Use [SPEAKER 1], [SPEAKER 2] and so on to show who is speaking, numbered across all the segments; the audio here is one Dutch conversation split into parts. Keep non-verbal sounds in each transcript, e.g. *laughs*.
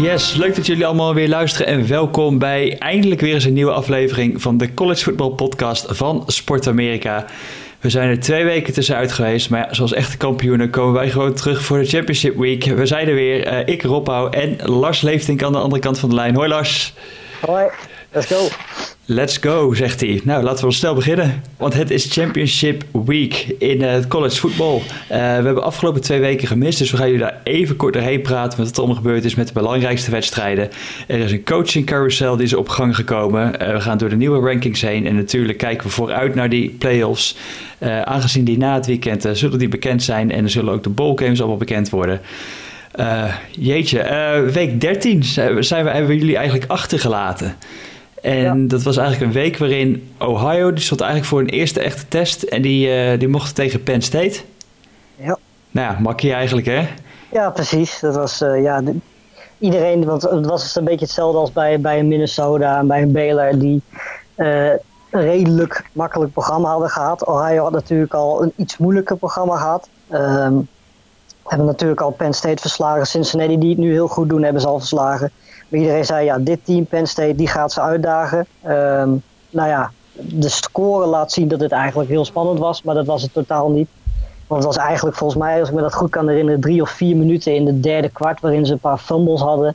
[SPEAKER 1] Yes, leuk dat jullie allemaal weer luisteren en welkom bij eindelijk weer eens een nieuwe aflevering van de College Football Podcast van Sport Amerika. We zijn er twee weken tussenuit geweest, maar ja, zoals echte kampioenen komen wij gewoon terug voor de Championship Week. We zijn er weer, uh, ik Rob en Lars Leeftink aan de andere kant van de lijn. Hoi Lars.
[SPEAKER 2] Hoi, let's go.
[SPEAKER 1] Let's go, zegt hij. Nou, laten we snel beginnen. Want het is Championship Week in het college football. Uh, we hebben afgelopen twee weken gemist, dus we gaan jullie daar even kort doorheen praten wat er allemaal gebeurd is met de belangrijkste wedstrijden. Er is een coaching carousel die is op gang gekomen. Uh, we gaan door de nieuwe rankings heen en natuurlijk kijken we vooruit naar die playoffs. Aangezien die na het weekend zullen die bekend zijn en er zullen ook de bowl games allemaal bekend worden. jeetje, week 13 zijn hebben we jullie eigenlijk achtergelaten. En dat was eigenlijk een week waarin Ohio, die stond eigenlijk voor een eerste echte test. En die, uh, die mocht tegen Penn State.
[SPEAKER 2] Ja.
[SPEAKER 1] Nou ja, makkie eigenlijk hè?
[SPEAKER 2] Ja, precies. Dat was, uh, ja, iedereen, want het was een beetje hetzelfde als bij, bij een Minnesota en bij een Baylor. Die uh, een redelijk makkelijk programma hadden gehad. Ohio had natuurlijk al een iets moeilijker programma gehad. Um, hebben natuurlijk al Penn State verslagen. Cincinnati die het nu heel goed doen, hebben ze al verslagen. Iedereen zei, ja, dit team, Penn State, die gaat ze uitdagen. Um, nou ja, de score laat zien dat het eigenlijk heel spannend was, maar dat was het totaal niet. Want het was eigenlijk volgens mij, als ik me dat goed kan herinneren, drie of vier minuten in de derde kwart waarin ze een paar fumbles hadden.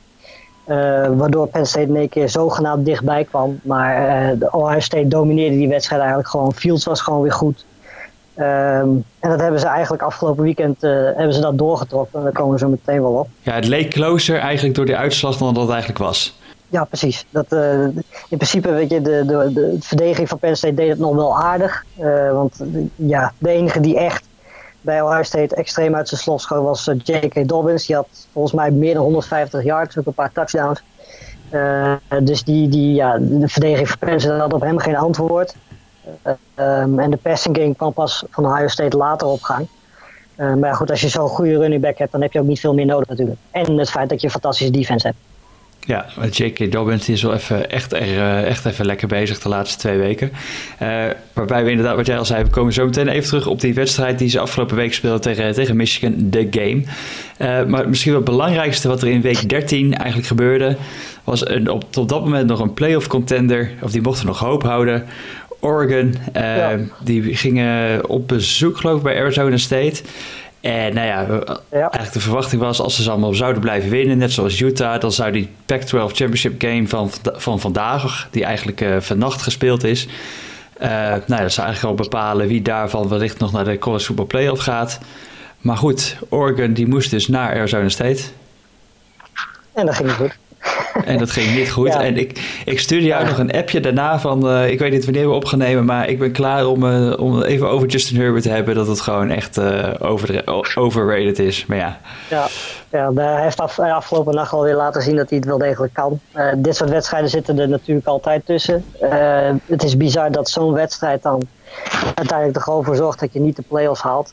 [SPEAKER 2] Uh, waardoor Penn State in één keer zogenaamd dichtbij kwam. Maar uh, de Ohio State domineerde die wedstrijd eigenlijk gewoon. Fields was gewoon weer goed. Um, en dat hebben ze eigenlijk afgelopen weekend uh, hebben ze dat doorgetrokken. En daar komen we zo meteen wel op.
[SPEAKER 1] Ja, het leek closer eigenlijk door die uitslag dan dat het eigenlijk was.
[SPEAKER 2] Ja, precies. Dat, uh, in principe, weet je, de, de, de verdediging van Penn State deed het nog wel aardig. Uh, want ja, de enige die echt bij Ohio State extreem uit zijn slot schoot was J.K. Dobbins. Die had volgens mij meer dan 150 yards, ook een paar touchdowns. dus die, die, ja, de verdediging van Penn State had op hem geen antwoord. Um, en de passing game kwam pas van Ohio State later op gang. Uh, maar goed, als je zo'n goede running back hebt, dan heb je ook niet veel meer nodig natuurlijk. En het feit dat je een fantastische defense hebt.
[SPEAKER 1] Ja, J.K. Dobbins is wel even, echt, er, echt even lekker bezig de laatste twee weken. Uh, waarbij we inderdaad, wat jij al zei, we komen zo meteen even terug op die wedstrijd die ze afgelopen week speelden tegen, tegen Michigan, de game. Maar misschien wel het belangrijkste wat er in week 13 eigenlijk gebeurde, was een, op, tot dat moment nog een playoff contender, of die mochten nog hoop houden, Oregon. Ja. Die gingen op bezoek, geloof ik, bij Arizona State. En nou ja, ja, eigenlijk de verwachting was als ze allemaal zouden blijven winnen, net zoals Utah, dan zou die Pac-12 Championship game van, van vandaag, die eigenlijk uh, vannacht gespeeld is, uh, nou ja, dat zou eigenlijk al bepalen wie daarvan wellicht nog naar de college football playoff gaat. Maar goed, Oregon die moest dus naar Arizona State.
[SPEAKER 2] En dat ging goed.
[SPEAKER 1] En dat ging niet goed. Ja. En ik, ik stuurde jou ja. nog een appje daarna van, uh, ik weet niet wanneer we op gaan nemen, maar ik ben klaar om, uh, om even over Justin Herbert te hebben, dat het gewoon echt uh, over, overrated is. Maar ja.
[SPEAKER 2] Ja, ja hij heeft af, afgelopen nacht alweer laten zien dat hij het wel degelijk kan. dit soort wedstrijden zitten er natuurlijk altijd tussen. het is bizar dat zo'n wedstrijd dan uiteindelijk er gewoon voor zorgt dat je niet de play-offs haalt.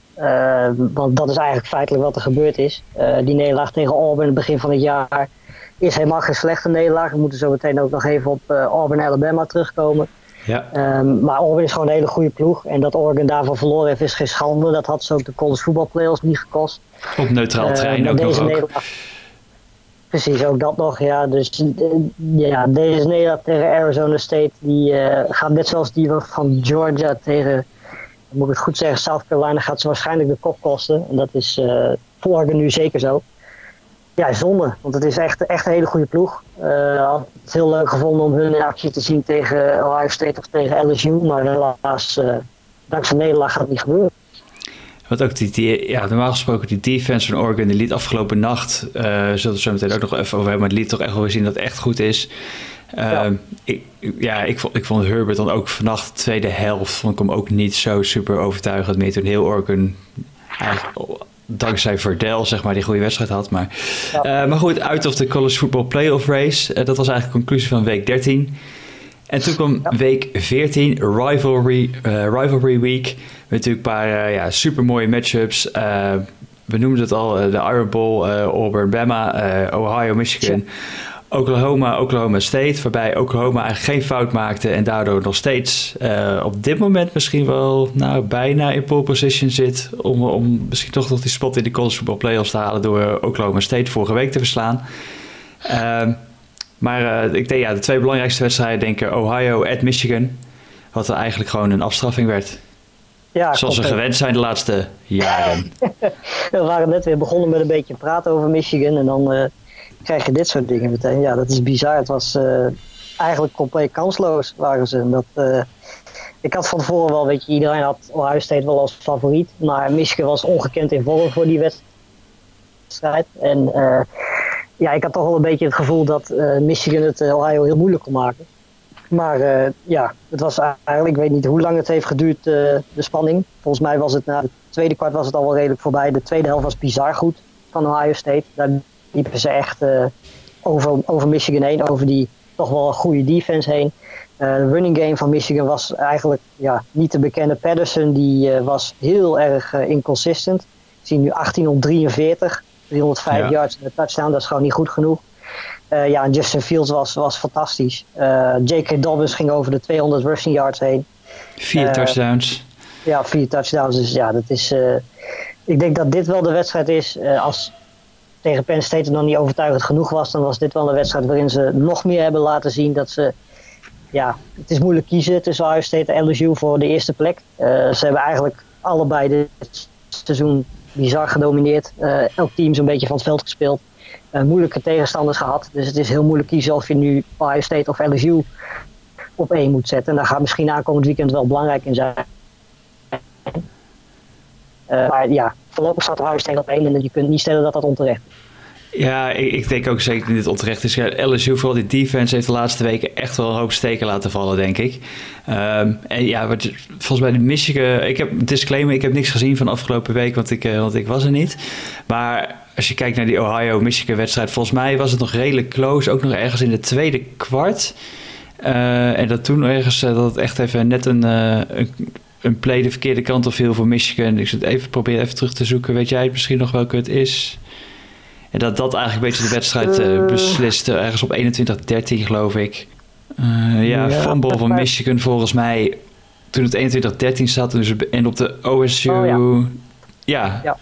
[SPEAKER 2] want dat is eigenlijk feitelijk wat er gebeurd is. die nederlaag tegen Auburn in het begin van het jaar is helemaal geen slechte nederlaag. We moeten zo meteen ook nog even op uh, Auburn Alabama terugkomen.
[SPEAKER 1] Ja.
[SPEAKER 2] Um, maar Auburn is gewoon een hele goede ploeg. En dat Oregon daarvan verloren heeft is geen schande. Dat had ze ook de college voetbalplayoffs niet gekost.
[SPEAKER 1] Op neutraal uh, terrein ook nog ook.
[SPEAKER 2] Precies, ook dat nog. Ja. Dus uh, ja, deze nederlaag tegen Arizona State die gaat net zoals die van Georgia tegen, moet ik het goed zeggen, South Carolina gaat ze waarschijnlijk de kop kosten. En dat is voor Oregon nu zeker zo ja, zonde. Want het is echt, echt een hele goede ploeg. Uh, het heel leuk gevonden om hun in actie te zien tegen Ohio State of tegen LSU. Maar helaas, uh, dankzij Nederland gaat het niet gebeuren.
[SPEAKER 1] Want ook die, die, ja, normaal gesproken die defense van Oregon, die liet afgelopen nacht, uh, zullen we zo meteen ook nog even over hebben, maar liet toch echt wel zien dat het echt goed is. Ja. Ik, ja, ik, vond, ik vond Herbert dan ook vannacht de tweede helft, vond ik hem ook niet zo super overtuigend meer toen heel Oregon eigenlijk dankzij Verdel, zeg maar, die goede wedstrijd had. Maar, ja. uh, maar goed, uit of de college football playoff race. Uh, dat was eigenlijk de conclusie van week 13. En toen kwam ja. week 14, Rivalry, uh, Rivalry Week. Met natuurlijk een paar ja, super mooie matchups. we noemden het al, de Iron Bowl, Auburn, Bama, Ohio, Michigan. Oklahoma, Oklahoma State, waarbij Oklahoma eigenlijk geen fout maakte en daardoor nog steeds uh, op dit moment misschien wel nou, bijna in pole position zit om, om misschien toch nog die spot in de college football playoffs te halen door Oklahoma State vorige week te verslaan. Ehm, maar ik denk, ja, de twee belangrijkste wedstrijden, denk ik Ohio at Michigan. Wat er eigenlijk gewoon een afstraffing werd. Ja, Zoals we gewend zijn de laatste jaren. *laughs*
[SPEAKER 2] we waren net weer begonnen met een beetje praten over Michigan. En dan uh, krijg je dit soort dingen meteen. Ja, dat is bizar. Het was uh, eigenlijk compleet kansloos waren ze. Dat, uh, ik had van tevoren wel, weet je, iedereen had Ohio State wel als favoriet. Maar Michigan was ongekend in voor die wedstrijd. En ja, ik had toch wel een beetje het gevoel dat Michigan het Ohio heel moeilijk kon maken. Maar ja, het was eigenlijk, ik weet niet hoe lang het heeft geduurd, de spanning. Volgens mij was het na het tweede kwart was het al wel redelijk voorbij. De tweede helft was bizar goed van Ohio State. Liepen ze echt uh, over, over Michigan heen, over die toch wel een goede defense heen. de running game van Michigan was eigenlijk ja, niet te bekennen. Patterson die was heel erg inconsistent. Ik zie nu 18 op 43, 305 yards en een touchdown. Dat is gewoon niet goed genoeg. Uh, ja, Justin Fields was, was fantastisch. Uh, eh, J.K. Dobbins ging over de 200 rushing yards heen.
[SPEAKER 1] Vier uh, touchdowns.
[SPEAKER 2] Ja, vier touchdowns. Dus ja, dat is. ik denk dat dit wel de wedstrijd is. als tegen Penn State nog niet overtuigend genoeg was, dan was dit wel een wedstrijd waarin ze nog meer hebben laten zien dat ze. Ja, het is moeilijk kiezen tussen Ohio State en LSU voor de eerste plek. ze hebben eigenlijk allebei dit seizoen bizar gedomineerd. elk team zo'n beetje van het veld gespeeld. Eh, moeilijke tegenstanders gehad. Dus het is heel moeilijk kiezen of je nu Ohio State of LSU op één moet zetten. En daar gaat misschien aankomend weekend wel belangrijk in zijn. Maar ja, voorlopig staat Ohio State op één en je kunt niet stellen dat dat onterecht is.
[SPEAKER 1] Ja, ik, ik, denk ook zeker dat dit onterecht is. LSU, vooral die defense, heeft de laatste weken echt wel een hoop steken laten vallen, denk ik. Um, en ja, wat, volgens mij de Michigan... Ik heb disclaimer, ik heb niks gezien van afgelopen week, want ik, uh, want ik was er niet. Maar als je kijkt naar die Ohio-Michigan wedstrijd, volgens mij was het nog redelijk close. Ook nog ergens in de tweede kwart. Uh, en dat toen ergens, uh, dat het echt even net een, een, een, play de verkeerde kant op viel voor Michigan. Ik zit even proberen even terug te zoeken. Weet jij misschien nog welke het is? En dat dat eigenlijk een beetje de wedstrijd besliste. Ergens op 21-13 geloof ik. ja, ja, fumble van Michigan volgens mij. Toen het 21-13 zat. Dus, en op de OSU... Oh, ja. ja. ja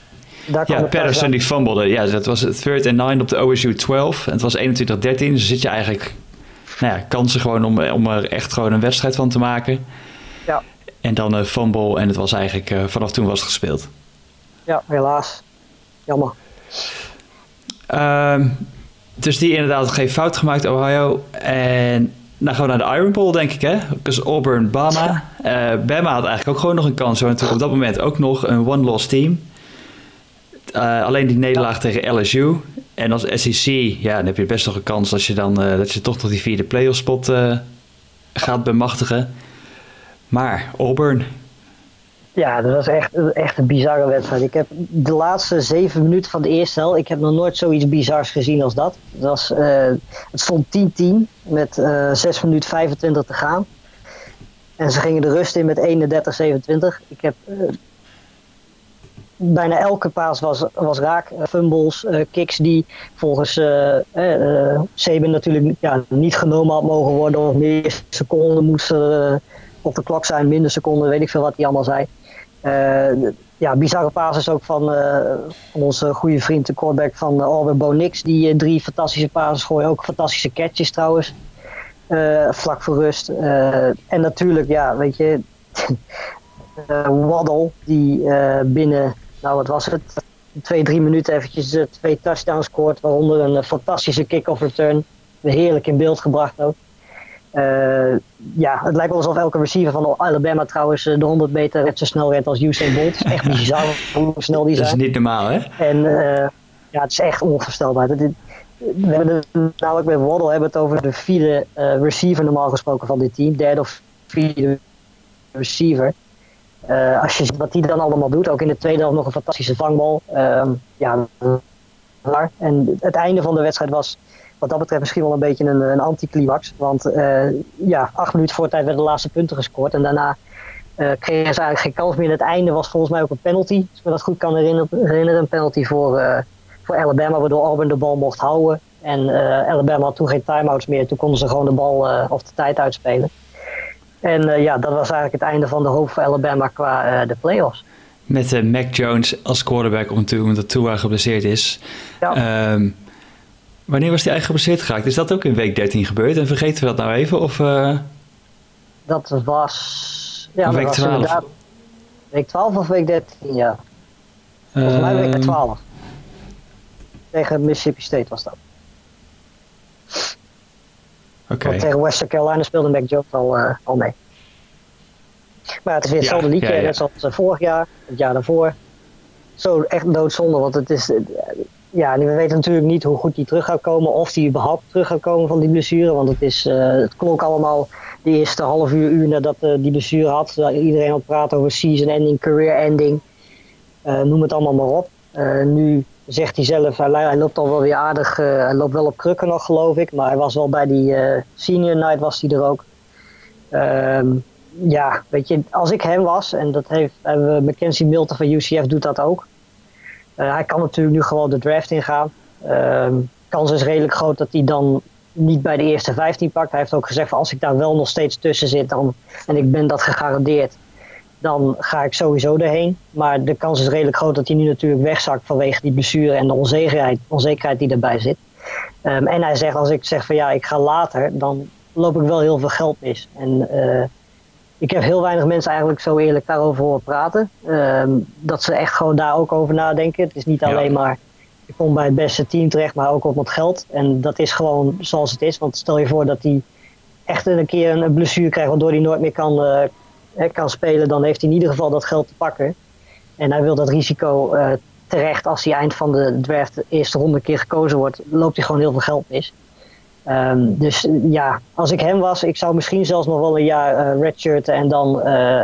[SPEAKER 1] ja, Patterson die fumblede. Ja, dat was het third and nine op de OSU 12. En het was 21-13. Dus zit je eigenlijk nou ja, kansen gewoon om, om er echt gewoon een wedstrijd van te maken. En dan een fumble en het was eigenlijk uh, vanaf toen was het gespeeld.
[SPEAKER 2] Ja, helaas. Jammer.
[SPEAKER 1] Um, dus die inderdaad geen fout gemaakt, Ohio. En dan gaan we naar de Iron Bowl, denk ik, hè? Dus Auburn, Bama. Uh, Bama had eigenlijk ook gewoon nog een kans. Want op dat moment ook nog een one-loss team. Uh, alleen die nederlaag tegen LSU. En als SEC, ja, dan heb je best nog een kans als je dan, uh, dat je toch nog die vierde playoff spot gaat bemachtigen. Maar Auburn.
[SPEAKER 2] Ja, dat was echt, echt een bizarre wedstrijd. Ik heb de laatste zeven minuten van de eerste helft, ik heb nog nooit zoiets bizars gezien als dat. Het, was, het stond 10-10 met 6 minuten 25 te gaan. En ze gingen de rust in met 31-27. Ik heb bijna elke paas was, was raak. Uh, fumbles, uh, kicks die volgens uh, natuurlijk ja, niet genomen had mogen worden. Of meer seconden moesten op de klok zijn, minder seconden, weet ik veel wat hij allemaal zei. ja, bizarre passes ook van, van onze goede vriend, de quarterback van Albert Bonix. Die drie fantastische passes gooien. Ook fantastische catches trouwens. vlak voor rust. en natuurlijk, ja, weet je, *laughs* Waddle, die binnen nou wat was het, twee, drie minuten eventjes uh, twee touchdowns scoort, waaronder een uh, fantastische kick-off return. Heerlijk in beeld gebracht ook. Uh, ja, het lijkt wel alsof elke receiver van Alabama trouwens de 100 meter net zo snel rent als Usain Bolt. Het is echt *laughs* bizar hoe snel die zijn.
[SPEAKER 1] Dat is niet normaal, hè?
[SPEAKER 2] En ja, het is echt onvoorstelbaar. we hebben het namelijk met Waddle hebben het over de vierde receiver normaal gesproken van dit team. Derde of vierde receiver. Als je ziet wat hij dan allemaal doet, ook in de tweede helft nog een fantastische vangbal. Uh, ja, en het einde van de wedstrijd was wat dat betreft misschien wel een beetje een, een anticlimax. Want uh, ja, acht minuten voor tijd werden de laatste punten gescoord. En daarna uh, kregen ze eigenlijk geen kans meer. En het einde was volgens mij ook een penalty. Als ik me dat goed kan herinneren. Een penalty voor, voor Alabama, waardoor Auburn de bal mocht houden. En Alabama had toen geen timeouts meer. Toen konden ze gewoon de bal of de tijd uitspelen. En ja, dat was eigenlijk het einde van de hoop voor Alabama qua de playoffs.
[SPEAKER 1] Met Mac Jones als quarterback, natuurlijk omdat Tua geblesseerd is. Ja. Um, Wanneer was hij eigenlijk geblesseerd geraakt? Is dat ook in week 13 gebeurd? En vergeten we dat nou even? Of, uh...
[SPEAKER 2] Dat was... Ja,
[SPEAKER 1] week
[SPEAKER 2] dat
[SPEAKER 1] 12?
[SPEAKER 2] Was week 12 of week 13, ja. Volgens mij week 12. Tegen Mississippi State was dat.
[SPEAKER 1] Oké. Okay.
[SPEAKER 2] Tegen Western Carolina speelde Mac Jones al, uh, al mee. Maar het is weer hetzelfde ja, liedje, ja, ja. net zoals uh, vorig jaar, het jaar daarvoor. Zo echt doodzonde, want het is... Ja, we weten natuurlijk niet hoe goed hij terug gaat komen, of hij überhaupt terug gaat komen van die blessure. Want het, is, het klonk allemaal de eerste half uur, uur nadat die blessure had. Iedereen had praten over season ending, career ending. noem het allemaal maar op. nu zegt hij zelf, hij, hij, loopt al wel weer aardig, hij loopt wel op krukken nog geloof ik, maar hij was wel bij die senior night was hij er ook. Um, ja, weet je, als ik hem was, en dat heeft uh, Mackenzie Milton van UCF doet dat ook. Hij kan natuurlijk nu gewoon de draft ingaan. Um, kans is redelijk groot dat hij dan niet bij de eerste 15 pakt. Hij heeft ook gezegd van als ik daar wel nog steeds tussen zit dan, en ik ben dat gegarandeerd, dan ga ik sowieso erheen. Maar de kans is redelijk groot dat hij nu natuurlijk wegzakt vanwege die blessure en de onzekerheid, onzekerheid die erbij zit. Um, en hij zegt, als ik zeg van ja, ik ga later, dan loop ik wel heel veel geld mis. En uh, ik heb heel weinig mensen eigenlijk zo eerlijk daarover horen praten. Um, dat ze echt gewoon daar ook over nadenken. Het is niet alleen ja. maar, ik kom bij het beste team terecht, maar ook op het geld. En dat is gewoon zoals het is. Want stel je voor dat hij echt een keer een blessure krijgt waardoor hij nooit meer kan, uh, kan spelen, dan heeft hij in ieder geval dat geld te pakken. En hij wil dat risico uh, terecht als hij eind van de draft de eerste ronde keer gekozen wordt, loopt hij gewoon heel veel geld mis. Um, dus ja, als ik hem was, ik zou misschien zelfs nog wel een jaar uh, redshirten en dan, uh,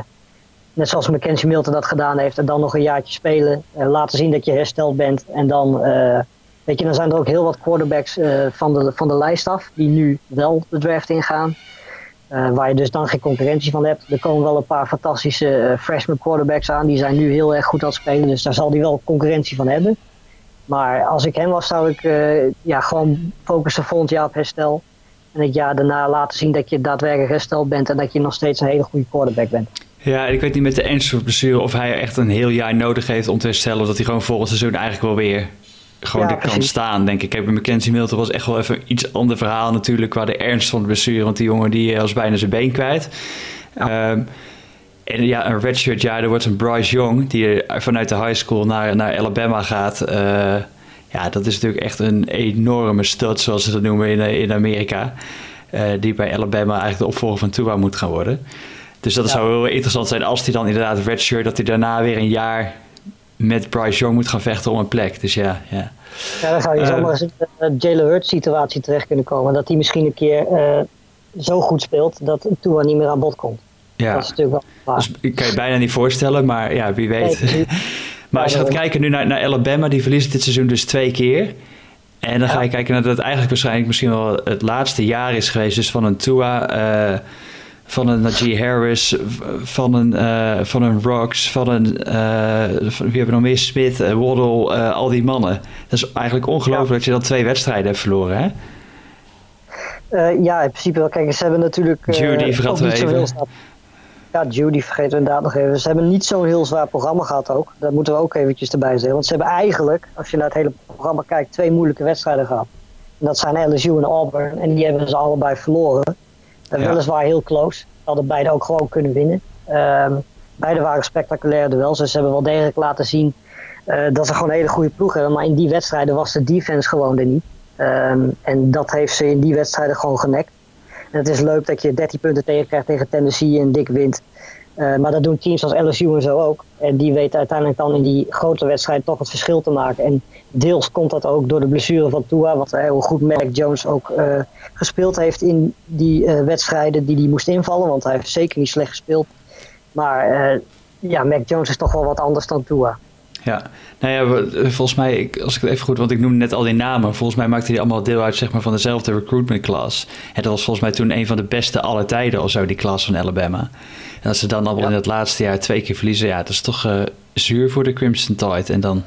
[SPEAKER 2] net zoals Mackenzie Milton dat gedaan heeft, en dan nog een jaartje spelen. laten zien dat je hersteld bent. En dan, weet je, dan zijn er ook heel wat quarterbacks van, de, van de lijst af die nu wel de draft ingaan. Uh, waar je dus dan geen concurrentie van hebt. Er komen wel een paar fantastische uh, freshman quarterbacks aan. Die zijn nu heel erg goed aan het spelen. Dus daar zal hij wel concurrentie van hebben. Maar als ik hem was, zou ik uh, ja, gewoon focussen volgend jaar op herstel. En het jaar daarna laten zien dat je daadwerkelijk hersteld bent. En dat je nog steeds een hele goede quarterback bent.
[SPEAKER 1] Ja, ik weet niet met de ernstige blessure of hij echt een heel jaar nodig heeft om te herstellen. Of dat hij gewoon volgend seizoen eigenlijk wel weer gewoon ja, er kan staan, denk ik. Kijk, bij Mackenzie Milton was echt wel even iets ander verhaal natuurlijk qua de ernst van de blessure. Want die jongen die was bijna zijn been kwijt. Ja. Um, en ja, een redshirt jaar, er wordt een Bryce Young die vanuit de high school naar, naar Alabama gaat. Uh, ja, dat is natuurlijk echt een enorme stud, zoals ze dat noemen in, in Amerika. Uh, die bij Alabama eigenlijk de opvolger van Tua moet gaan worden. Dus dat ja. zou heel interessant zijn als hij dan inderdaad redshirt, dat hij daarna weer een jaar met Bryce Young moet gaan vechten om een plek. Dus ja, ja.
[SPEAKER 2] Ja, dan zou je zomaar eens in de Jalen Hurts situatie terecht kunnen komen. Dat hij misschien een keer uh, zo goed speelt dat Tua niet meer aan bod komt.
[SPEAKER 1] Ja.
[SPEAKER 2] Dat is natuurlijk wel waar.
[SPEAKER 1] Dus ik kan je bijna niet voorstellen, maar ja, wie weet. Nee, *laughs* maar als je gaat kijken nu naar, naar Alabama, die verliezen dit seizoen dus twee keer. En dan ga je kijken naar dat het eigenlijk waarschijnlijk misschien wel het laatste jaar is geweest. Dus van een Tua, uh, van een Najee Harris, van een, uh, van een Rocks, van een, uh, van, wie hebben nog meer? Smith, Waddle, al die mannen. Dat is eigenlijk ongelooflijk ja. dat je dan twee wedstrijden hebt verloren, hè?
[SPEAKER 2] ja, in principe wel. Kijk, ze hebben natuurlijk...
[SPEAKER 1] Judy vergaten we even.
[SPEAKER 2] Ja, Judy vergeten we inderdaad nog even. Ze hebben niet zo'n heel zwaar programma gehad ook. Dat moeten we ook eventjes erbij zeggen. Want ze hebben eigenlijk, als je naar het hele programma kijkt, twee moeilijke wedstrijden gehad. En dat zijn LSU en Auburn. En die hebben ze allebei verloren. Ja. Weliswaar heel close. Ze hadden beide ook gewoon kunnen winnen. Um, beide waren spectaculair duels. Dus ze hebben wel degelijk laten zien uh, dat ze gewoon een hele goede ploeg hebben. Maar in die wedstrijden was de defense gewoon er niet. Um, en dat heeft ze in die wedstrijden gewoon genekt. Het is leuk dat je 13 punten tegenkrijgt tegen Tennessee en dik wint. Uh, maar dat doen teams als LSU en zo ook. En die weten uiteindelijk dan in die grote wedstrijd toch het verschil te maken. En deels komt dat ook door de blessure van Tua. Wat heel goed Mac Jones ook uh, gespeeld heeft in die uh, wedstrijden die hij moest invallen. Want hij heeft zeker niet slecht gespeeld. Maar ja, Mac Jones is toch wel wat anders dan Tua.
[SPEAKER 1] Ja, nou ja, volgens mij, ik, als ik het even goed, want ik noemde net al die namen. Volgens mij maakte die allemaal deel uit zeg maar, van dezelfde recruitment class. En dat was volgens mij toen een van de beste aller tijden of zo, die klas van Alabama. En als ze dan allemaal ja. in het laatste jaar twee keer verliezen, ja, dat is toch uh, zuur voor de Crimson Tide. En dan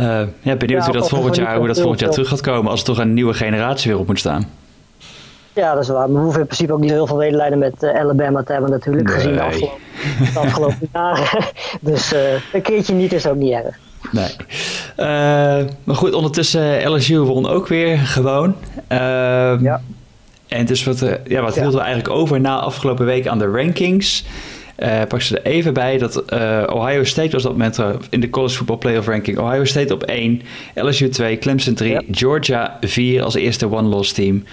[SPEAKER 1] uh, ja, benieuwd ja, hoe dat volgend jaar, hoe dat volgend jaar terug gaat komen als er toch een nieuwe generatie weer op moet staan.
[SPEAKER 2] Ja, dat is waar. Maar we hoeven in principe ook niet heel veel medelijden met uh, Alabama te hebben natuurlijk, nee. gezien de afgelopen, de afgelopen jaren. *laughs* dus uh, een keertje niet is ook niet erg.
[SPEAKER 1] Nee. maar goed, ondertussen LSU won ook weer gewoon. Ehm, ja. En dus wat, ja, wat hielden we eigenlijk over na afgelopen week aan de rankings? Pak ze er even bij dat Ohio State was dat moment in de college football playoff ranking. Ohio State op 1, LSU 2, Clemson 3, Georgia 4 als eerste one-loss team.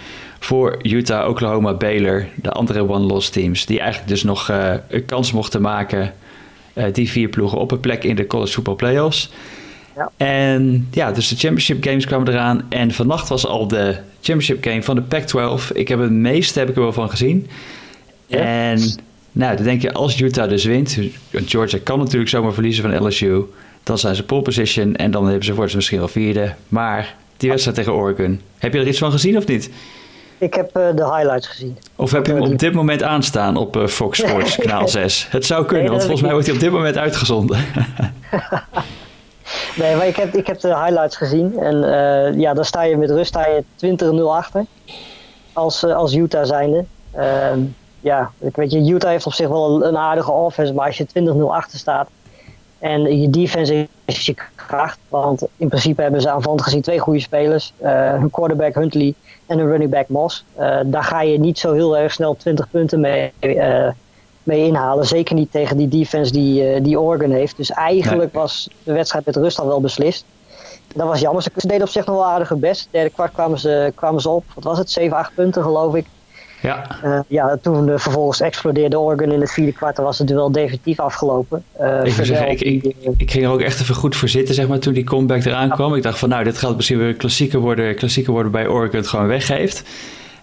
[SPEAKER 1] Voor Utah, Oklahoma, Baylor, de andere one-loss teams. Die eigenlijk dus nog een kans mochten maken, die vier ploegen, op een plek in de college football playoffs. Ja. En ja, dus de championship games kwamen eraan. En vannacht was al de championship game van de Pac-12. Ik heb het meeste heb ik er wel van gezien. Ja. En nou, dan denk je, als Utah dus wint, Georgia kan natuurlijk zomaar verliezen van LSU, dan zijn ze pole position en dan hebben ze, worden ze misschien wel vierde. Maar die wedstrijd tegen Oregon, heb je er iets van gezien of niet?
[SPEAKER 2] Ik heb uh, de highlights gezien.
[SPEAKER 1] Of heb je hem op dit moment aanstaan op uh, Fox *laughs* Sports kanaal 6? Het zou kunnen, want volgens mij wordt hij op dit moment uitgezonden. *laughs*
[SPEAKER 2] nee, maar ik heb, ik heb de highlights gezien. En uh, ja, dan sta je met rust sta je 20-0 achter. Als, als Utah zijnde. Ehm, ja, ik weet je, Utah heeft op zich wel een aardige offense, maar als je 20-0 achter staat en je defense is je kracht, want in principe hebben ze aanvallend gezien twee goede spelers, uh, een quarterback Huntley en een running back Moss. Uh, daar ga je niet zo heel erg snel 20 punten mee, uh, mee inhalen, zeker niet tegen die defense die, die Oregon heeft. Dus eigenlijk was de wedstrijd met rust al wel beslist. Dat was jammer. Ze deden op zich nog wel aardig hun best. Derde kwart kwamen ze, kwamen ze op, wat was het, 7, 8 punten geloof ik.
[SPEAKER 1] Ja.
[SPEAKER 2] Uh, ja, toen uh, vervolgens explodeerde Oregon in het vierde kwart, was het duel definitief afgelopen.
[SPEAKER 1] Uh, ik, zeggen, ik, ik, ik, ging er ook echt even goed voor zitten, zeg maar, toen die comeback eraan kwam. Ik dacht van, nou, dit gaat misschien weer klassieker worden, klassieker worden bij Oregon het gewoon weggeeft.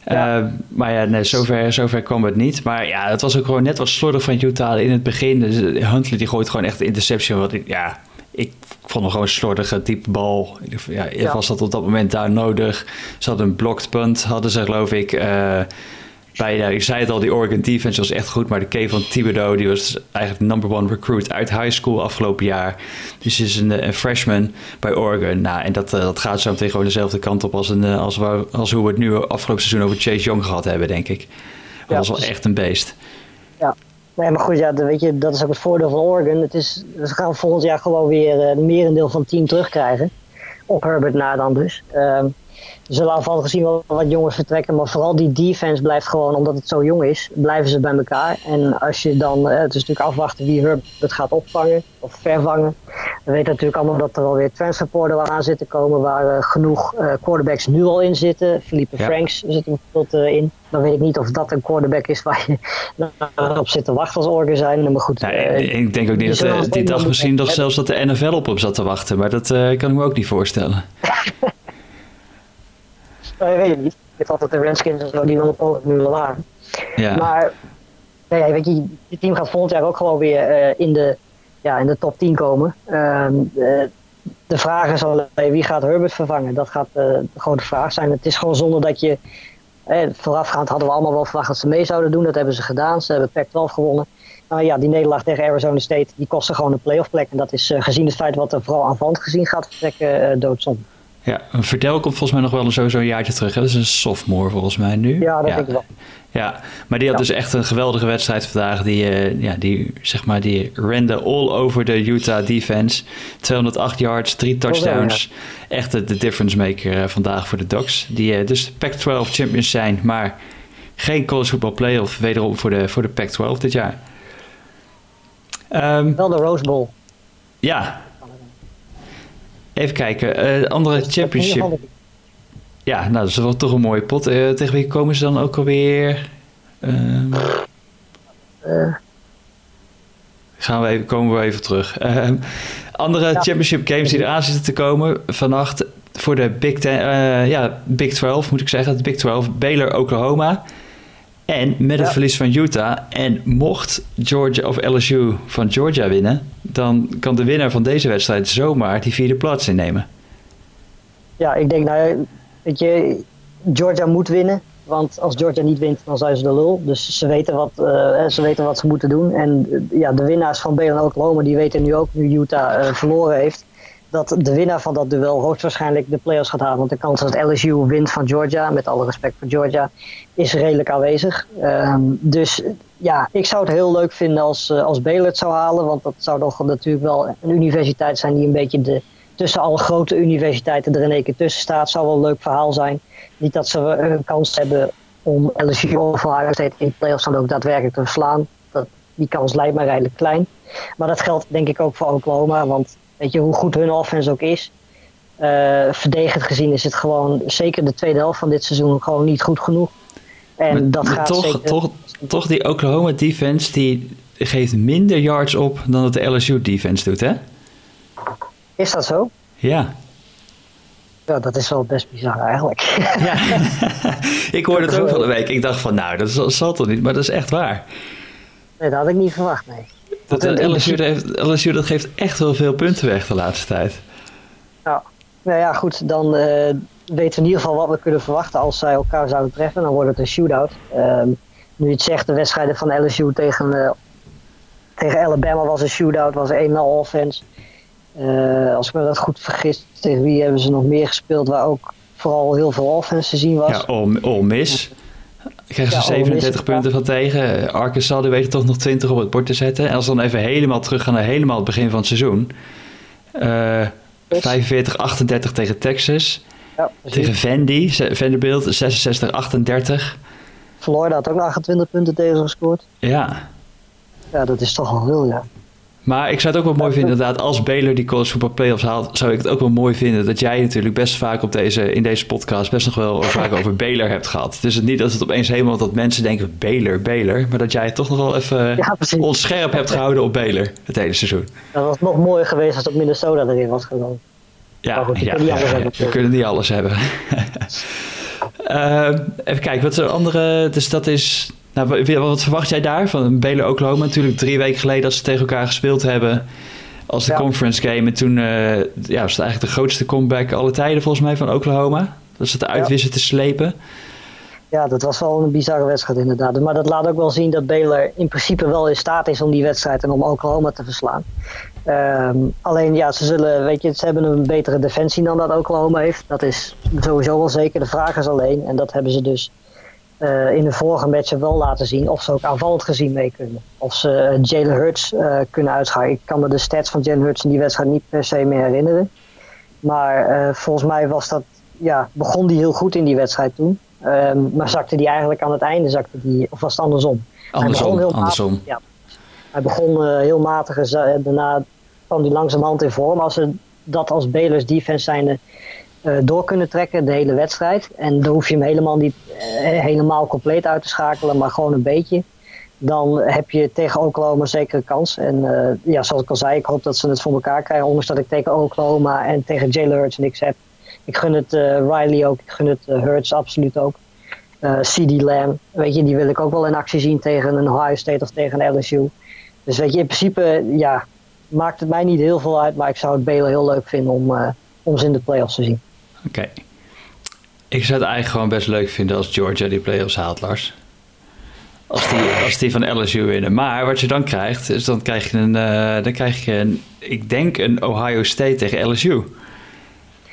[SPEAKER 1] Ja. maar ja, nee, zover, zover kwam het niet. Maar ja, het was ook gewoon net wat slordig van Utah in het begin. Dus Huntley die gooit gewoon echt de interception. Wat ik, ja, ik vond hem gewoon een slordige diepe bal. Ja, ja. Was dat op dat moment daar nodig? Ze hadden een blocked punt, hadden ze geloof ik bij, ik zei het al, die Oregon defense was echt goed. Maar de K van Thibodeau, die was eigenlijk number one recruit uit high school afgelopen jaar. Dus is een, een freshman bij Oregon. Nou, en dat, uh, dat gaat zo meteen gewoon dezelfde kant op als, een, uh, als, als hoe we het nu afgelopen seizoen over Chase Young gehad hebben, denk ik. Dat was wel echt een beest.
[SPEAKER 2] Ja, nee, maar goed, ja, weet je, dat is ook het voordeel van Oregon. Het is, ze gaan volgend jaar gewoon weer uh, merendeel van het team terugkrijgen. Op Herbert na dan dus. Ehm, er zullen aanvallend gezien wel wat jongens vertrekken, maar vooral die defense blijft gewoon, omdat het zo jong is, blijven ze bij elkaar. En als je dan, eh, het is natuurlijk afwachten wie het gaat opvangen of vervangen. We weten natuurlijk allemaal dat er alweer transferporten aan zitten komen, waar uh, genoeg uh, quarterbacks nu al in zitten. Philippe Franks zit er bijvoorbeeld uh, in. Dan weet ik niet of dat een quarterback is waar je *laughs* op zit te wachten als orgen zijn. Maar goed,
[SPEAKER 1] ja, ik denk ook niet dat die dag misschien nog zelfs dat de NFL op hem zat te wachten, maar dat kan ik me ook niet voorstellen.
[SPEAKER 2] Nou, weet je niet. Ik weet altijd de Redskins en zo, die dan ook nu al waren. Ja. Maar, nou ja, weet je, het team gaat volgend jaar ook gewoon weer uh, in, de, ja, in de top 10 komen. Uh, de, de vraag is alleen, wie gaat Herbert vervangen? Dat gaat uh, de grote vraag zijn. Het is gewoon zonder dat je... Eh, voorafgaand hadden we allemaal wel verwacht dat ze mee zouden doen. Dat hebben ze gedaan. Ze hebben Pac-12 gewonnen. Nou ja, die nederlaag tegen Arizona State, die kostte gewoon een playoff plek. En dat is gezien het feit wat er vooral aanvallend gezien gaat vertrekken, doodzonde.
[SPEAKER 1] Ja, Verdel komt volgens mij nog wel sowieso een jaartje terug. Hè? Dat is een sophomore volgens mij nu.
[SPEAKER 2] Ja, dat ja. denk ik wel.
[SPEAKER 1] Ja, maar die had dus echt een geweldige wedstrijd vandaag. Die, uh, ja, die, zeg maar, die rende all over de Utah defense. 208 yards, drie touchdowns. Echt de, de difference maker uh, vandaag voor de Ducks. Die uh, dus Pac-12 champions zijn, maar geen college football playoff wederom voor de, voor de Pac-12 dit jaar.
[SPEAKER 2] Um, wel de Rose Bowl.
[SPEAKER 1] Ja, Even kijken, uh, andere championship. Ja, nou, dat is wel toch een mooie pot. Uh, tegen wie komen ze dan ook alweer? Uh. Gaan we even, komen we even terug. Ehm, andere ja. championship games die eraan zitten te komen vannacht voor de Big, Ten, ja, Big 12 moet ik zeggen. De Big 12, Baylor, Oklahoma. En met het verlies van Utah. En mocht Georgia of LSU van Georgia winnen, dan kan de winnaar van deze wedstrijd zomaar die vierde plaats innemen.
[SPEAKER 2] Ja, ik denk, nou, weet je, Georgia moet winnen. Want als Georgia niet wint, dan zijn ze de lul. Dus ze weten wat, uh, ze, weten wat ze moeten doen. En uh, ja, de winnaars van Baylor en Oklahoma, die weten nu ook, nu Utah uh, verloren heeft. Dat de winnaar van dat duel hoogstwaarschijnlijk de playoffs gaat halen. Want de kans dat LSU wint van Georgia, met alle respect voor Georgia, is redelijk aanwezig. Ehm, dus ja, ik zou het heel leuk vinden als, uh, als Baylor het zou halen. Want dat zou toch natuurlijk wel een universiteit zijn die een beetje de, tussen alle grote universiteiten er in één keer tussen staat. Zou wel een leuk verhaal zijn. Niet dat ze een kans hebben om LSU of Ohio State in de playoffs dan ook daadwerkelijk te verslaan. Dat, die kans lijkt me redelijk klein. Maar dat geldt denk ik ook voor Oklahoma. Want weet je hoe goed hun offense ook is. Uh, verdedigend gezien is het gewoon, zeker de tweede helft van dit seizoen, gewoon niet goed genoeg. En
[SPEAKER 1] maar,
[SPEAKER 2] dat gaat
[SPEAKER 1] toch,
[SPEAKER 2] zeker...
[SPEAKER 1] toch, toch die Oklahoma defense, die geeft minder yards op dan dat de LSU defense doet, hè?
[SPEAKER 2] Is dat zo?
[SPEAKER 1] Ja.
[SPEAKER 2] Ja, dat is wel best bizar eigenlijk. *laughs*
[SPEAKER 1] Ja. *laughs* ik hoorde het ook van de week. Ik dacht van, nou, dat zal toch niet, maar dat is echt waar.
[SPEAKER 2] Nee, dat had ik niet verwacht, nee.
[SPEAKER 1] Dat de LSU, heeft, LSU dat geeft echt wel veel punten weg de laatste tijd.
[SPEAKER 2] Ja, nou ja, goed. Dan uh, weten we in ieder geval wat we kunnen verwachten als zij elkaar zouden treffen. Dan wordt het een shootout. Um, nu je het zegt, de wedstrijden van LSU tegen, uh, tegen Alabama was een shootout, was een 1-0 offense. Uh, als ik me dat goed vergis, tegen wie hebben ze nog meer gespeeld waar ook vooral heel veel offense te zien was.
[SPEAKER 1] Ja, Ole all Miss. Krijgen ze ja, 37 punten van tegen. Arkansas, die weten toch nog 20 op het bord te zetten. En als we dan even helemaal terug gaan naar helemaal het begin van het seizoen. Uh, 45-38 tegen Texas.
[SPEAKER 2] Ja,
[SPEAKER 1] tegen Vandy, Vanderbilt, 66-38.
[SPEAKER 2] Florida had ook 28 punten tegen gescoord.
[SPEAKER 1] Ja.
[SPEAKER 2] Ja, dat is toch al veel, ja.
[SPEAKER 1] Maar ik zou het ook wel mooi vinden, inderdaad, als Baylor die college voetbal playoffs haalt, zou ik het ook wel mooi vinden dat jij natuurlijk best vaak op deze, in deze podcast best nog wel *laughs* vaak over Baylor hebt gehad. Dus het niet dat het opeens helemaal dat mensen denken Baylor, Baylor, maar dat jij het toch nog wel even
[SPEAKER 2] ja,
[SPEAKER 1] onscherp hebt gehouden op Baylor het hele seizoen.
[SPEAKER 2] Dat was nog mooier geweest als op Minnesota erin was gegaan.
[SPEAKER 1] Ja, goed, ja, ja, ja, we kunnen niet alles hebben. uh, *laughs* even kijken, wat is er andere, dus dat is nou, wat verwacht jij daar van Baylor Oklahoma? Natuurlijk drie weken geleden dat ze tegen elkaar gespeeld hebben als de ja. conference game. En toen uh, ja, was het eigenlijk de grootste comeback alle tijden volgens mij van Oklahoma. Dat ze het ja. wisten te slepen.
[SPEAKER 2] Ja, dat was wel een bizarre wedstrijd inderdaad. Maar dat laat ook wel zien dat Baylor in principe wel in staat is om die wedstrijd en om Oklahoma te verslaan. Um, alleen ja, ze zullen, weet je, ze hebben een betere defensie dan dat Oklahoma heeft. Dat is sowieso wel zeker. De vraag is alleen, en dat hebben ze dus uh, in de vorige match wel laten zien of ze ook aanvallend gezien mee kunnen. Of ze uh, Jalen Hurts uh, kunnen uitschakelen. Ik kan me de stats van Jalen Hurts in die wedstrijd niet per se meer herinneren. Maar volgens mij was dat, ja, begon die heel goed in die wedstrijd toen. Um, maar zakte die eigenlijk aan het einde, zakte die, of was het andersom?
[SPEAKER 1] Andersom,
[SPEAKER 2] hij
[SPEAKER 1] andersom.
[SPEAKER 2] Matig, ja. Hij begon heel matig en daarna kwam hij langzamerhand in vorm. Als ze dat als Baylor's defense zijnde door kunnen trekken de hele wedstrijd. En dan hoef je hem helemaal niet uh, helemaal compleet uit te schakelen, maar gewoon een beetje. Dan heb je tegen Oklahoma zeker een kans. En uh, ja, zoals ik al zei, ik hoop dat ze het voor elkaar krijgen. Ondanks dat ik tegen Oklahoma en tegen Jalen Hurts niks heb. Ik gun het Riley ook, ik gun het Hurts absoluut ook. CD Lamb, weet je, die wil ik ook wel in actie zien tegen een Ohio State of tegen een LSU. Dus weet je, in principe, ja, maakt het mij niet heel veel uit. Maar ik zou het Baylor heel leuk vinden om, om ze in de playoffs te zien.
[SPEAKER 1] Oké. Okay. Ik zou het eigenlijk gewoon best leuk vinden als Georgia die playoffs haalt, Lars. Als die, als die van LSU winnen. Maar wat je dan krijgt, is dan krijg je een, uh, dan krijg je een, ik denk een Ohio State tegen LSU.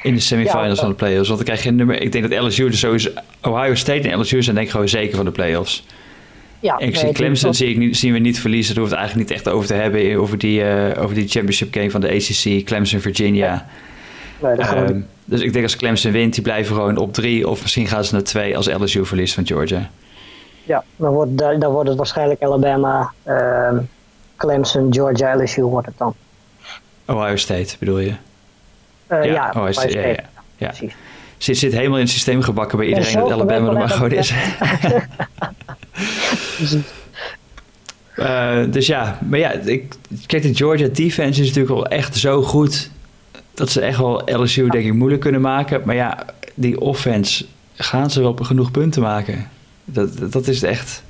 [SPEAKER 1] In de semifinals ja, van de playoffs. Want dan krijg je een nummer, ik denk dat LSU dus sowieso, Ohio State en LSU zijn denk ik gewoon zeker van de playoffs.
[SPEAKER 2] Ja,
[SPEAKER 1] en ik zie Clemson zie ik niet, zien we niet verliezen. Daar hoeft het eigenlijk niet echt over te hebben. Over die, uh, over die championship game van de ACC, Clemson, Virginia.
[SPEAKER 2] Nee, dat
[SPEAKER 1] um, dus ik denk als Clemson wint, die blijven gewoon op drie. Of misschien gaan ze naar twee als LSU verliest van Georgia.
[SPEAKER 2] Ja, dan wordt, dan wordt het waarschijnlijk Alabama, uh, Clemson, Georgia, LSU wordt het dan.
[SPEAKER 1] Ohio State bedoel je?
[SPEAKER 2] Uh, ja, ja,
[SPEAKER 1] Ohio State, ja, ja, ja. Zit, zit helemaal in het systeem gebakken bij iedereen dat Alabama er maar gewoon is. uh, *laughs* dus ja, maar ja, ik, kijk, de Georgia defense is natuurlijk wel echt zo goed dat ze echt wel LSU denk ik moeilijk kunnen maken. Maar ja, die offense gaan ze wel genoeg punten maken. Dat, dat is het echt.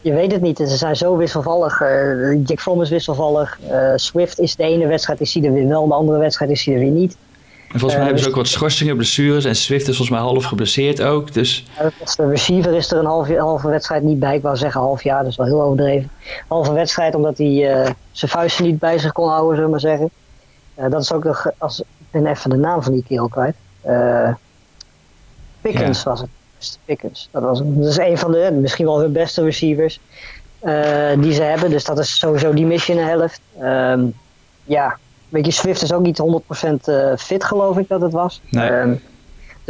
[SPEAKER 2] Je weet het niet. Ze zijn zo wisselvallig. Uh, Jack Fromm is wisselvallig. Uh, Swift is de ene wedstrijd is hij er weer wel, de andere wedstrijd is hij er weer niet.
[SPEAKER 1] En volgens mij uh, hebben ze ook wat schorsingen, blessures. En Swift is volgens mij half geblesseerd ook. Dus...
[SPEAKER 2] de receiver is er een halve, halve wedstrijd niet bij. Ik wou zeggen half jaar, dat is wel heel overdreven. Halve wedstrijd omdat hij zijn vuisten niet bij zich kon houden, zullen we maar zeggen. Dat is ook nog, als, ik ben even de naam van die kerel kwijt. Pickens was het. Pickens. Dat, was, dat is een van de, misschien wel hun beste receivers die ze hebben. Dus dat is sowieso die de helft. Ehm, ja, weet je, Swift is ook niet 100% fit geloof ik dat het was.
[SPEAKER 1] Nee. Ehm,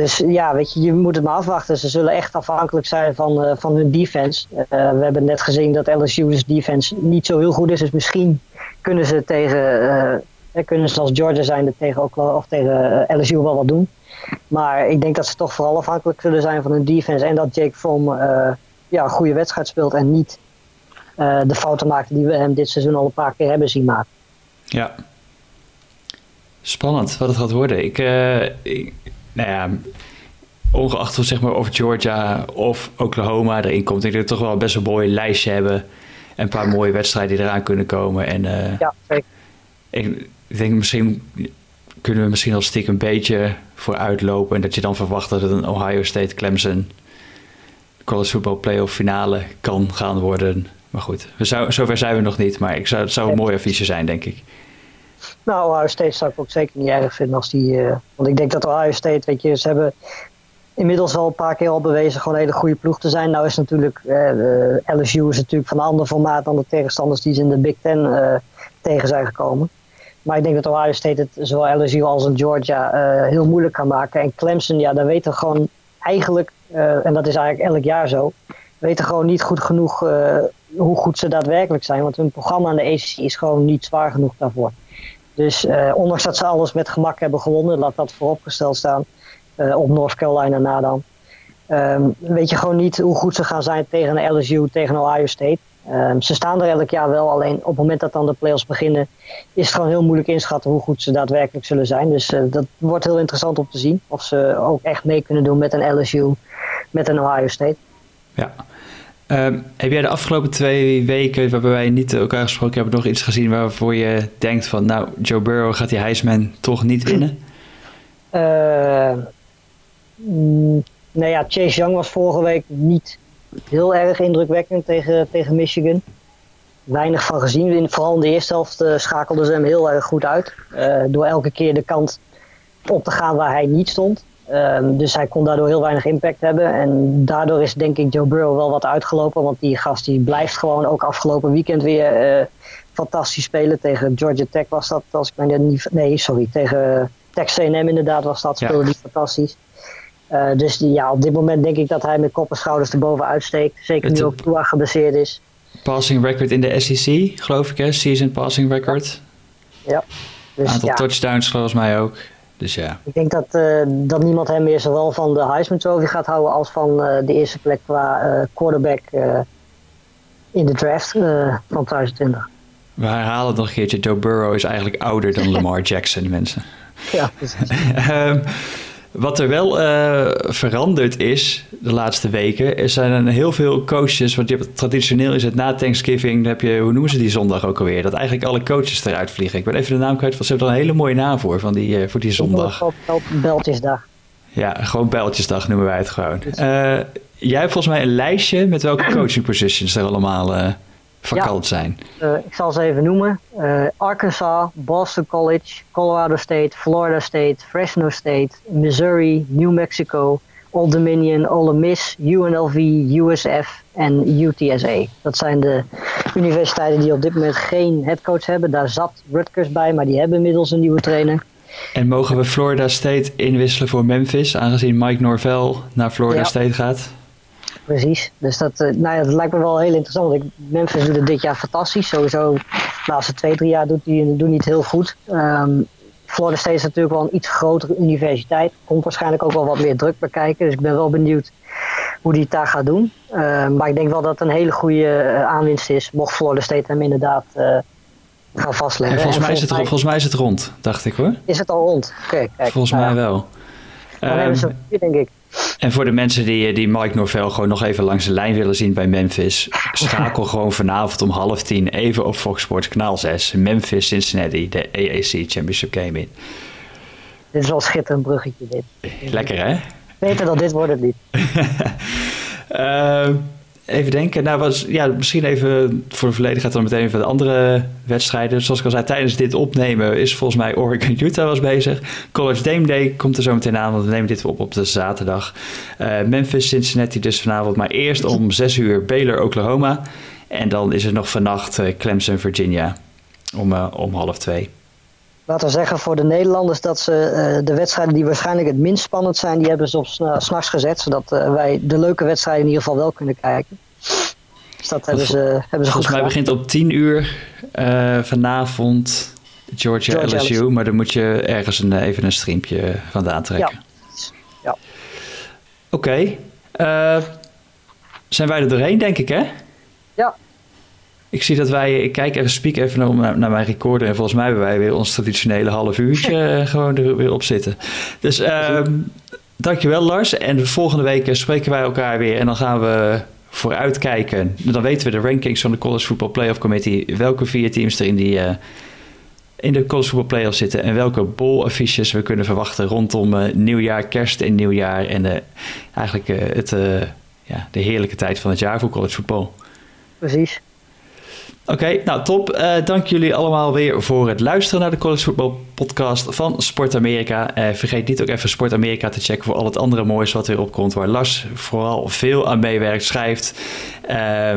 [SPEAKER 2] dus ja, weet je, je moet het maar afwachten. Ze zullen echt afhankelijk zijn van, uh, van hun defense. Uh, we hebben net gezien dat LSU's defense niet zo heel goed is. Dus misschien kunnen ze tegen, uh, kunnen ze als Georgia zijn tegen, Oklahoma, of tegen LSU wel wat doen. Maar ik denk dat ze toch vooral afhankelijk zullen zijn van hun defense. En dat Jake Fromm ja, een goede wedstrijd speelt en niet de fouten maakt die we hem dit seizoen al een paar keer hebben zien maken.
[SPEAKER 1] Ja. Spannend wat het gaat worden. Ik, ik nou ja, ongeacht of, zeg maar, of Georgia of Oklahoma erin komt, ik denk dat we toch wel best een mooi lijstje hebben. En een paar mooie wedstrijden die eraan kunnen komen. En,
[SPEAKER 2] ja, zeker.
[SPEAKER 1] Ik, denk misschien kunnen we misschien al stiekem een beetje voor uitlopen. En dat je dan verwacht dat het een Ohio State Clemson college football playoff finale kan gaan worden. Maar goed, we zou, zover zijn we nog niet. Maar ik zou, het zou een mooi affiche zijn, denk ik.
[SPEAKER 2] Nou, Ohio State zou ik ook zeker niet erg vinden als die... Uh, want ik denk dat Ohio State, weet je, ze hebben inmiddels al een paar keer al bewezen gewoon een hele goede ploeg te zijn. Nou is natuurlijk, uh, LSU is natuurlijk van een ander formaat dan de tegenstanders die ze in de Big Ten uh, tegen zijn gekomen. Maar ik denk dat Ohio State het zowel LSU als in Georgia heel moeilijk kan maken. En Clemson, ja, daar weten gewoon eigenlijk, en dat is eigenlijk elk jaar zo, weten gewoon niet goed genoeg hoe goed ze daadwerkelijk zijn. Want hun programma aan de ACC is gewoon niet zwaar genoeg daarvoor. Dus ondanks dat ze alles met gemak hebben gewonnen, laat dat vooropgesteld staan. Op North Carolina na dan. Um, weet je gewoon niet hoe goed ze gaan zijn tegen een LSU, tegen Ohio State. Um, ze staan er elk jaar wel, alleen op het moment dat dan de playoffs beginnen, is het gewoon heel moeilijk inschatten hoe goed ze daadwerkelijk zullen zijn. Dus uh, dat wordt heel interessant om te zien. Of ze ook echt mee kunnen doen met een LSU, met een Ohio State.
[SPEAKER 1] Ja, Ehm, heb jij de afgelopen twee weken, waarbij wij niet elkaar gesproken hebben, nog iets gezien waarvoor je denkt van, nou, Joe Burrow gaat die Heisman toch niet winnen?
[SPEAKER 2] Uh, nou ja, Chase Young was vorige week niet heel erg indrukwekkend tegen, tegen Michigan. Weinig van gezien. Vooral in de eerste helft uh, schakelden ze hem heel erg goed uit. Uh, door elke keer de kant op te gaan waar hij niet stond. Um, dus hij kon daardoor heel weinig impact hebben. En daardoor is denk ik Joe Burrow wel wat uitgelopen. Want die gast die blijft gewoon ook afgelopen weekend weer uh, fantastisch spelen. Tegen Georgia Tech was dat, als ik me niet... Nee, sorry. Tegen Texas A&M inderdaad was dat. Speelde die fantastisch. Uh, dus die, ja, op dit moment denk ik dat hij met kop en schouders erboven uitsteekt. Zeker nu ook Tua gebaseerd is.
[SPEAKER 1] Passing record in de SEC, geloof ik hè? Season passing record.
[SPEAKER 2] Ja.
[SPEAKER 1] Dus, Aantal ja. touchdowns volgens mij ook. Dus ja.
[SPEAKER 2] Ik denk dat, uh, dat niemand hem meer zowel van de Heisman Trophy gaat houden als van uh, de eerste plek qua quarterback in de draft van 2020.
[SPEAKER 1] We herhalen het nog een keertje. Joe Burrow is eigenlijk ouder dan *laughs* Lamar Jackson, mensen.
[SPEAKER 2] Ja, precies.
[SPEAKER 1] um, *laughs* wat er wel uh, veranderd is de laatste weken, er zijn heel veel coaches. Want je hebt, traditioneel is het na Thanksgiving, heb je, hoe noemen ze die zondag ook alweer? Dat eigenlijk alle coaches eruit vliegen. Ik ben even de naam kwijt, want ze hebben er een hele mooie naam voor, van die, uh, voor die zondag.
[SPEAKER 2] Beltjesdag.
[SPEAKER 1] Ja, gewoon Beltjesdag noemen wij het gewoon. Uh, jij hebt volgens mij een lijstje met welke coaching positions er allemaal vakant ja. zijn.
[SPEAKER 2] Uh, ik zal ze even noemen. Uh, Arkansas, Boston College, Colorado State, Florida State, Fresno State, Missouri, New Mexico, Old Dominion, Ole Miss, UNLV, USF en UTSA. Dat zijn de universiteiten die op dit moment geen headcoach hebben. Daar zat Rutgers bij, maar die hebben inmiddels een nieuwe trainer.
[SPEAKER 1] En mogen we Florida State inwisselen voor Memphis, aangezien Mike Norvell naar Florida ja. State gaat?
[SPEAKER 2] Precies. Dus dat, uh, nou ja, dat lijkt me wel heel interessant. Ik, Memphis doet het dit jaar fantastisch. Sowieso de laatste twee, drie jaar doet hij doen niet heel goed. Um, Florida State is natuurlijk wel een iets grotere universiteit. Komt waarschijnlijk ook wel wat meer druk bekijken. Dus ik ben wel benieuwd hoe hij het daar gaat doen. Uh, maar ik denk wel dat het een hele goede uh, aanwinst is. Mocht Florida State hem inderdaad uh, gaan vastleggen.
[SPEAKER 1] En volgens, mij is het, volgens mij is het rond, dacht ik hoor.
[SPEAKER 2] Is het al rond? Oké, okay, kijk.
[SPEAKER 1] Volgens mij wel.
[SPEAKER 2] Dan um, hebben ze denk ik.
[SPEAKER 1] En voor de mensen die, die Mike Norvell gewoon nog even langs de lijn willen zien bij Memphis, schakel *laughs* gewoon vanavond om half tien even op Fox Sports kanaal 6. Memphis Cincinnati, de AAC Championship Game in.
[SPEAKER 2] Dit is wel een schitterend bruggetje dit.
[SPEAKER 1] Lekker hè?
[SPEAKER 2] Beter dan dit wordt het niet.
[SPEAKER 1] uh, *laughs* *laughs* Even denken. Nou, was, ja, misschien even voor de volledigheid dan meteen even de andere wedstrijden. Zoals ik al zei, tijdens dit opnemen is volgens mij Oregon *laughs* Utah was bezig. College Dame Day komt er zo meteen aan, want we nemen dit op op de zaterdag. Uh, Memphis, Cincinnati dus vanavond. Maar eerst om 6 uur Baylor, Oklahoma. En dan is er nog vannacht uh, Clemson, Virginia om, uh, om half twee
[SPEAKER 2] laten we zeggen voor de Nederlanders dat ze uh, de wedstrijden die waarschijnlijk het minst spannend zijn, die hebben ze op s'nachts gezet, zodat uh, wij de leuke wedstrijden in ieder geval wel kunnen kijken. Dus dat hebben ze, hebben ze
[SPEAKER 1] Volgens mij begint op 10 uur uh, vanavond Georgia, Georgia LSU, LSU, maar dan moet je ergens een, even een streampje vandaan trekken.
[SPEAKER 2] Ja. ja.
[SPEAKER 1] Oké. Okay. zijn wij er doorheen, denk ik, hè? Ik zie dat wij, ik kijk even, speak even naar, naar mijn recorder. En volgens mij hebben wij weer ons traditionele half uurtje *laughs* eh, gewoon er weer op zitten. Dus uh, dankjewel Lars. En volgende week eh, spreken wij elkaar weer. En dan gaan we vooruitkijken. Dan weten we de rankings van de College Football Playoff Committee. Welke vier teams er in, die, uh, in de College Football Playoff zitten. En welke bowl affiches we kunnen verwachten rondom uh, nieuwjaar, kerst en nieuwjaar. En eigenlijk het, ja, de heerlijke tijd van het jaar voor college voetbal.
[SPEAKER 2] Precies.
[SPEAKER 1] Oké, nou top. Uh, dank jullie allemaal weer voor het luisteren naar de College Football podcast van Sport Amerika. Uh, vergeet niet ook even Sport Amerika te checken voor al het andere moois wat weer opkomt. Waar Lars vooral veel aan meewerkt, schrijft. Uh,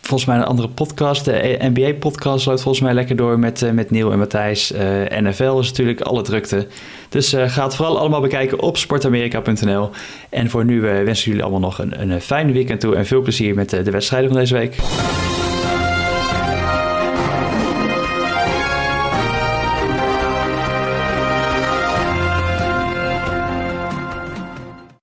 [SPEAKER 1] volgens mij een andere podcast, de NBA-podcast, loopt volgens mij lekker door met, met Neil en Matthijs. NFL is natuurlijk alle drukte. Dus ga het vooral allemaal bekijken op sportamerika.nl. En voor nu wensen jullie allemaal nog een, een fijne weekend toe en veel plezier met de wedstrijden van deze week.